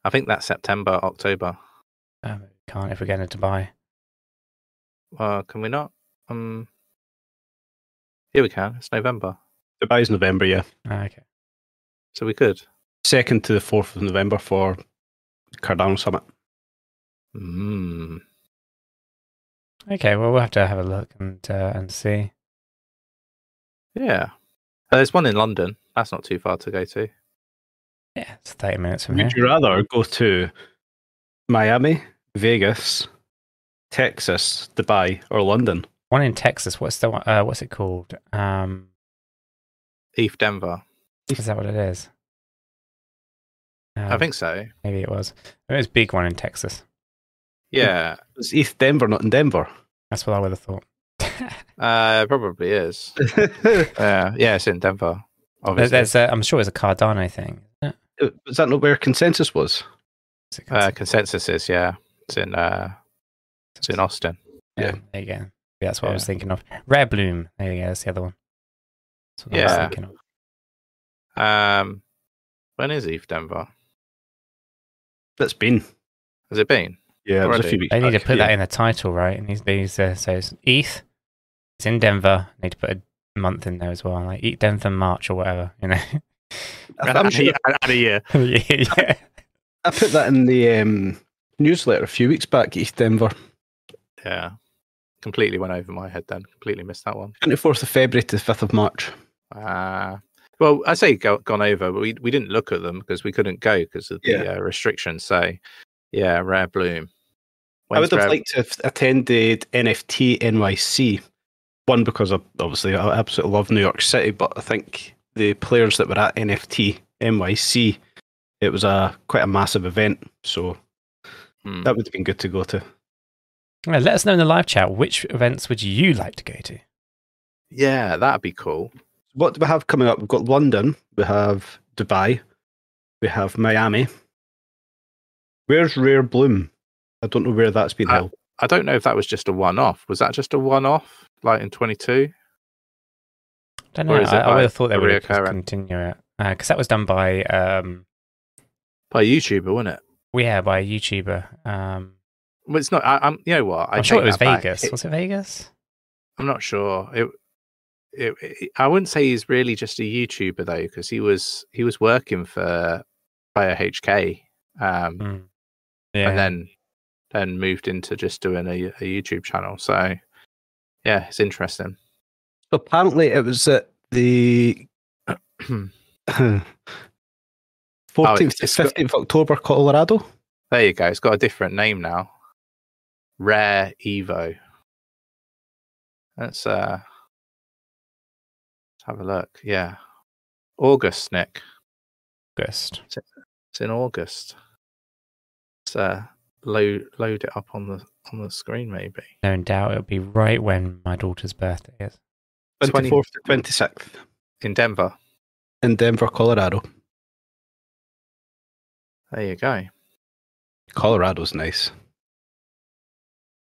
B: I think that's September, October.
A: Um, can't if we're going to Dubai.
B: Well, can we not? Um, here we can. It's November,
C: Dubai's November, yeah.
A: Ah, okay.
B: so we could.
C: Second to the fourth of November for Cardano Summit.
B: Mm.
A: Okay. Well, we'll have to have a look and uh, and see.
B: Yeah, there's one in London. That's not too far to go to.
A: Yeah, it's thirty minutes from here.
C: Would you rather go to Miami, Vegas, Texas, Dubai, or London?
A: One in Texas. What's the one? Uh, what's it called? Um,
B: ETH Denver.
A: is that what it is?
B: I
A: Um,
B: think so.
A: maybe it was. It was a big one in Texas.
B: Yeah,
C: It's ETH Denver, not in Denver.
A: That's what I would have thought.
B: uh, probably is. Yeah, yeah, it's in Denver.
A: There-
B: Obviously.
A: There's, a, I'm sure it's a Cardano thing. Isn't it?
C: Was that not where consensus was?
A: Is it
B: Uh, consensus is yeah, it's in uh, it's in Austin.
A: yeah,
C: yeah.
A: there you go. Yeah, that's what I was thinking of. Rare Bloom. There you go. That's the other one. That's what I
B: Yeah.
A: was thinking of.
B: Um, when is ETH Denver?
C: That's been.
B: Has it been?
C: Yeah, it a few weeks
A: They need to put
C: yeah.
A: that in the title, right? And these, these uh, so it's ETH. It's in Denver. I Need to put a month in there as well, like ETH Denver March or whatever. You know.
C: I'm sure
B: Add a year.
A: yeah, yeah.
C: I put that in the um, newsletter a few weeks back, ETH Denver.
B: Yeah, completely went over my head then. Completely missed that one.
C: 24th of February to the 5th of March.
B: Uh, well, I say go, gone over, but we we didn't look at them because we couldn't go because of the
C: Yeah.
B: uh, restrictions. So, yeah, rare bloom.
C: I would have
B: Rare-
C: liked to have attended NFT NYC. One, because I, obviously I absolutely love New York City, but I think the players that were at NFT NYC, it was a quite a massive event. So
B: Hmm.
C: that would have been good to go to.
A: Yeah, let us know in the live chat which events would you like to go to.
B: Yeah, that'd be cool.
C: What do we have coming up? We've got London, we have Dubai, we have Miami. Where's Rare Bloom? I don't know where that's been
B: Uh,
C: held.
B: I don't know if that was just a one off. Was that just a one off, like in 22?
A: don't know. I, I would have thought they would have just continue it because that was done by um,
B: By a YouTuber, wasn't it?
A: yeah, by a YouTuber. Um,
B: Well, it's not. I, I'm. You know what? I
A: I'm sure it was. Vegas.
B: It-
A: was it Vegas?
B: I'm not sure. It, it, it- I wouldn't say he's really just a YouTuber though, because he was he was working for Fire HK, um,
A: Mm. Yeah.
B: and then then moved into just doing a, a YouTube channel. So yeah, it's interesting.
C: Apparently, it was at the 14th to
B: Oh, it's
C: 15th of October, Colorado.
B: There you go. It's got a different name now. Rare Evo. Let's uh let's have a look. Yeah. August, Nick.
A: August.
B: It's in August. Let's uh load load it up on the on the screen maybe.
A: No doubt it'll be right when my daughter's birthday is.
C: 24th to 26th
B: In Denver.
C: in Denver, Colorado.
B: There you go.
C: Colorado's nice.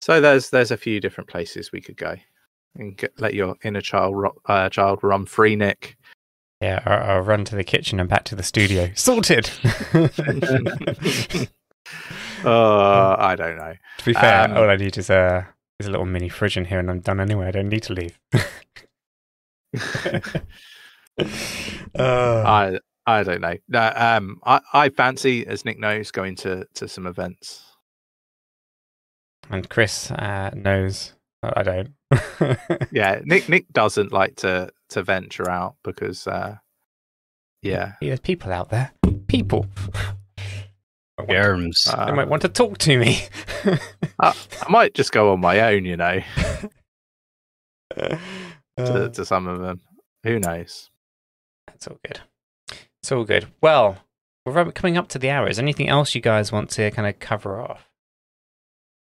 B: So there's there's a few different places we could go. and get, let your inner child ro- uh, child run free, Nick.
A: Yeah, I'll, I'll run to the kitchen and back to the studio. Sorted.
B: uh, I don't know.
A: to be fair,
B: Um,
A: all I need is a is a little mini fridge in here, and I'm done anyway. I don't need to leave. uh,
B: I I don't know. No, um, I I fancy, as Nick knows, going to to some events.
A: and Chris uh, knows I don't.
B: Yeah, Nick Nick doesn't like to to venture out because, uh, yeah,
A: There's people out there. People. I want-
C: Germs.
B: uh,
A: They might want to talk to me.
B: I, I might just go on my own, you know,
A: Uh,
B: to, to some of them. Who knows?
A: That's all good. It's all good. Well, we're coming up to the hour. Is there anything else you guys want to kind of cover off?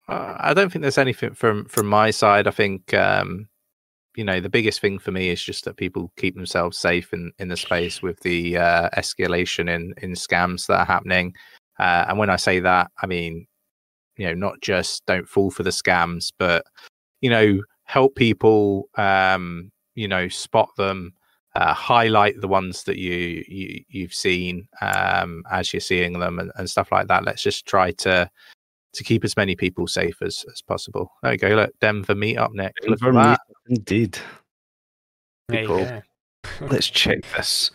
B: Uh, I don't think there's anything from from my side. I think um, you know the biggest thing for me is just that people keep themselves safe in in the space with the uh, escalation in in scams that are happening. Uh, and when I say that, I mean you know not just don't fall for the scams, but you know help people. Um, you know spot them. Uh, highlight the ones that you, you you've seen um, as you're seeing them and, and stuff like that. Let's just try to to keep as many people safe as, as possible. There you go. Look, Denver meetup next. Look at
C: Denver
B: that.
C: Indeed.
A: There
B: Cool.
A: go.
C: Let's check this.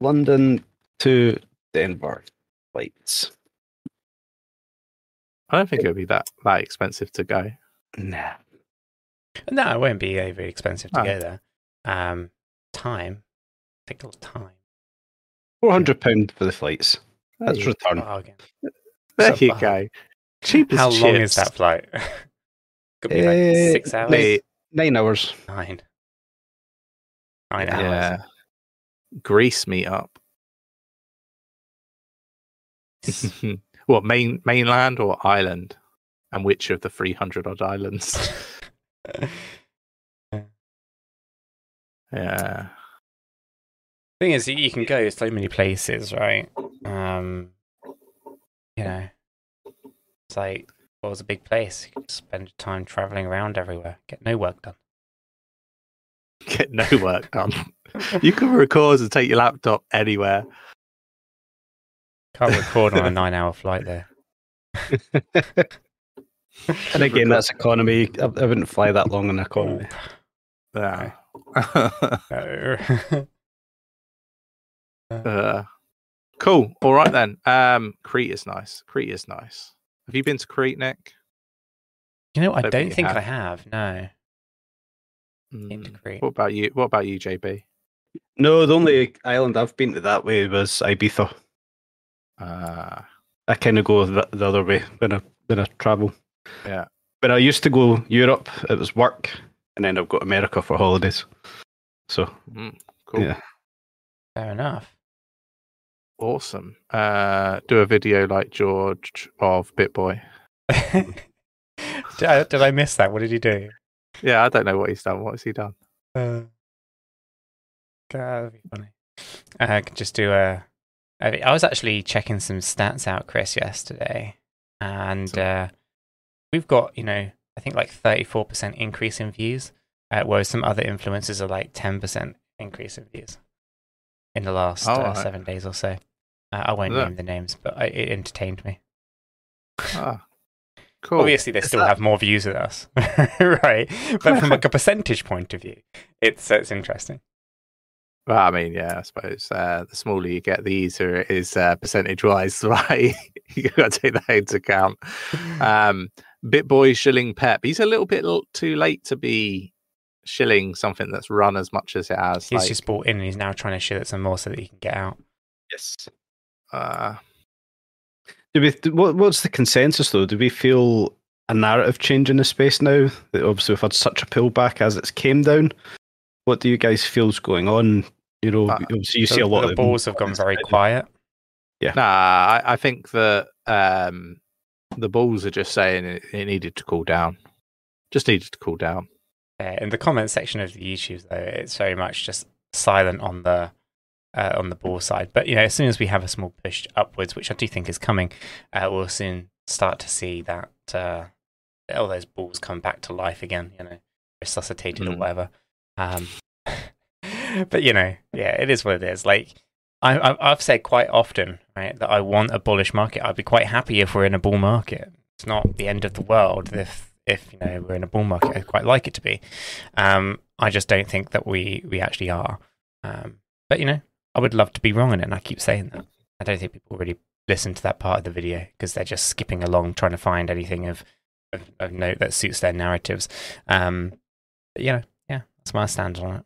C: London to Denver flights.
B: I don't think it would be that that expensive to go.
C: Nah.
A: No, it won't be uh, very expensive to
B: Oh.
A: go there. Um, time. Take a little time.
C: Four hundred pound for the flights. That's
B: you,
C: return.
A: Bargain.
B: there
A: so
B: you
A: far.
B: go. Cheap as
A: How long is that flight? Could be like
C: Eh,
A: six hours.
B: Mate,
C: Nine hours.
A: Nine. Nine
B: yeah.
A: hours.
B: Greece meetup. what main mainland or island? And which of the three hundred odd islands? yeah.
A: Thing is, you- can go to so many places, right? Um, you know, it's like, what was a big place? You could spend time traveling around everywhere, get no work done.
B: Get no work done. you can record and take your laptop anywhere.
A: Can't record on a nine-hour flight there.
C: And again, that's economy. I, I wouldn't fly that long in economy.
B: Yeah.
A: No.
B: Uh, cool. All right then. Um, Crete is nice. Crete is nice. Have you been to Crete, Nick?
A: you know, I
B: Don't
A: don't
B: think have.
A: I have. No, into
B: Mm,
A: Crete.
B: What about you? What about you, JB?
C: No, the only island I've been to that way was Ibiza.
B: Uh,
C: I kind of go the, the other way when I when I travel.
B: Yeah.
C: When I used to go Europe, it was work, and then I've got America for holidays. So
B: mm, cool.
C: Yeah.
A: Fair enough.
B: Awesome. Uh, do a video like George of BitBoy.
A: did, I, did I miss that? What did he do?
B: Yeah, I don't know what he's done. What has he done?
A: Uh, that'd be funny. Uh, I could just do a. I I was actually checking some stats out, Chris, yesterday, and uh, we've got you know I think like thirty four percent increase in views, uh, whereas some other influencers are like ten percent increase in views in the last
B: Oh,
A: uh,
B: right.
A: seven days or so. Uh, I won't name the names, but I, it entertained me.
B: Ah, cool.
A: Obviously, they
C: Is
A: still
C: that-
A: have more views than us, right? But from like a percentage point of view, it's it's interesting.
B: Well, I mean, yeah, I suppose uh, the smaller you get, the easier it is uh, percentage wise, right? you got to take that into account. Um, BitBoy shilling Pep. He's a little bit too late to be shilling something that's run as much as it has.
A: He's
B: like,
A: just bought in and he's now trying to shill it some more so that he can get out.
C: yes.
B: uh,
C: Do we? do- What, what's the consensus though? Do we feel a narrative change in the space now? That obviously we've had such a pullback as it's came down. What do you guys feel's going on? You know,
B: Uh,
C: obviously you
A: The-
C: see a lot of
A: the
C: of
A: balls have gone very quiet. Yeah.
B: Nah, I, I think that um, the balls are just saying it, it needed to cool down. Just needed to cool down.
A: Uh, in the comment section of the YouTube, though, it's very much just silent on the uh, on the ball side. But you know, as soon as we have a small push upwards, which I do think is coming, uh, we'll soon start to see that uh, all those balls come back to life again. You know, resuscitated or
B: Mm.
A: whatever. Um, but you know, yeah, it is what it is. Like I, I've said quite often, right, that I want a bullish market. I'd be quite happy if we're in a bull market. It's not the end of the world if if you know we're in a bull market. I'd quite like it to be. Um, I just don't think that we we actually are. Um, but you know, I would love to be wrong in it, and I keep saying that. I don't think people really listen to that part of the video because they're just skipping along trying to find anything of of, of note that suits their narratives. Um, but, you know, yeah, that's my stand on it.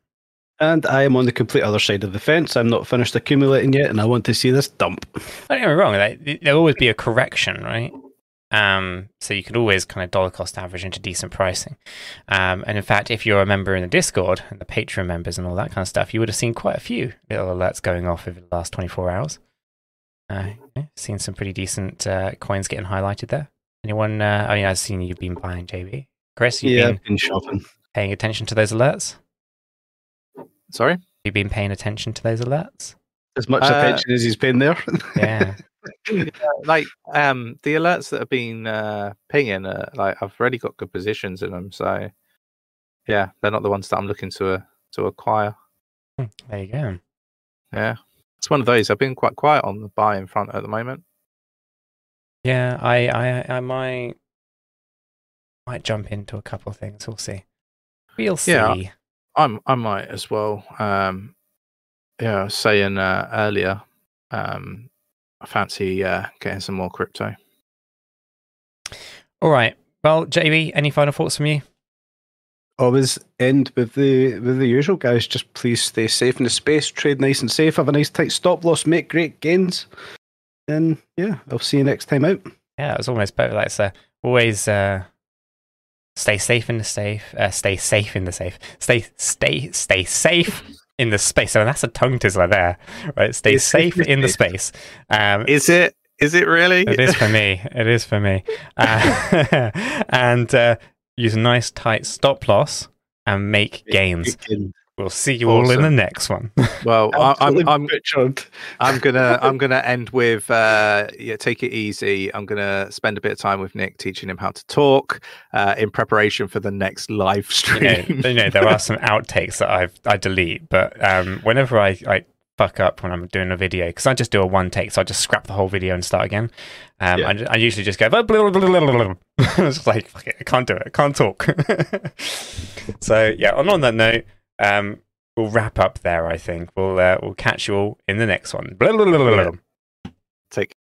C: And I am on the complete other side of the fence. I'm not finished accumulating yet, and I want to see this dump.
A: Don't get me wrong. Like, there'll always be a correction, right? Um, so you could always kind of dollar cost average into decent pricing. Um, and in fact, if you're a member in the Discord and the Patreon members and all that kind of stuff, you would have seen quite a few little alerts going off over the last 24 hours. Uh, yeah, seen some pretty decent uh, coins getting highlighted there. Anyone? Uh, I mean, I've seen you've been buying JB. Chris, you've
C: yeah,
A: been
C: been shopping.
A: paying attention to those alerts.
B: Sorry.
A: You've been paying attention to those alerts.
C: As much
B: Uh,
C: attention as he's been there.
A: Yeah.
B: like um the alerts that have been uh pinging uh, like i've already got good positions in them so yeah they're not the ones that i'm looking to uh, to acquire
A: Hmm, there you go.
B: yeah it's one of those i've been quite quiet on the buy in front at the moment
A: Yeah, I, I, I might, might jump into a couple of things. We'll see. We'll see.
B: Yeah. I'm i might as well um yeah i was saying uh earlier um i fancy uh getting some more crypto
A: All right. Well, JB, any final thoughts from you?
C: Always end with the with the usual guys. Just please stay safe in the space, trade nice and safe, have a nice tight stop loss, make great gains, and yeah, I'll see you next time out.
A: Yeah, it was almost better. Like so, always uh, stay safe in the safe. Uh, stay safe in the safe. Stay, stay, stay safe in the space. So that's a tongue twizzler there, right? Stay
C: safe
A: safe in the
C: in the
A: space. Um,
B: is it is it really
A: It is for me. It is for me. Uh, and uh, use a nice tight stop loss and make gains. We'll see you all in the next one.
B: well I, i'm
C: Absolutely
B: i'm. I'm gonna I'm gonna end with uh yeah, take it easy. I'm gonna spend a bit of time with Nick teaching him how to talk uh in preparation for the next live
A: you, know,
B: stream.
A: you know, there are some outtakes that I I delete, but um, whenever I, I fuck up when I'm doing a video, because I just do a one take, so I just scrap the whole video and start again. Um,
C: Yeah.
A: I, I usually just go. blah, blah, blah, blah, blah, blah. it's like fuck it, I can't do it. I can't talk. so yeah, and on that note, um, we'll wrap up there. I think we'll uh, we'll catch you all in the next one. Blah, blah, blah.
B: Take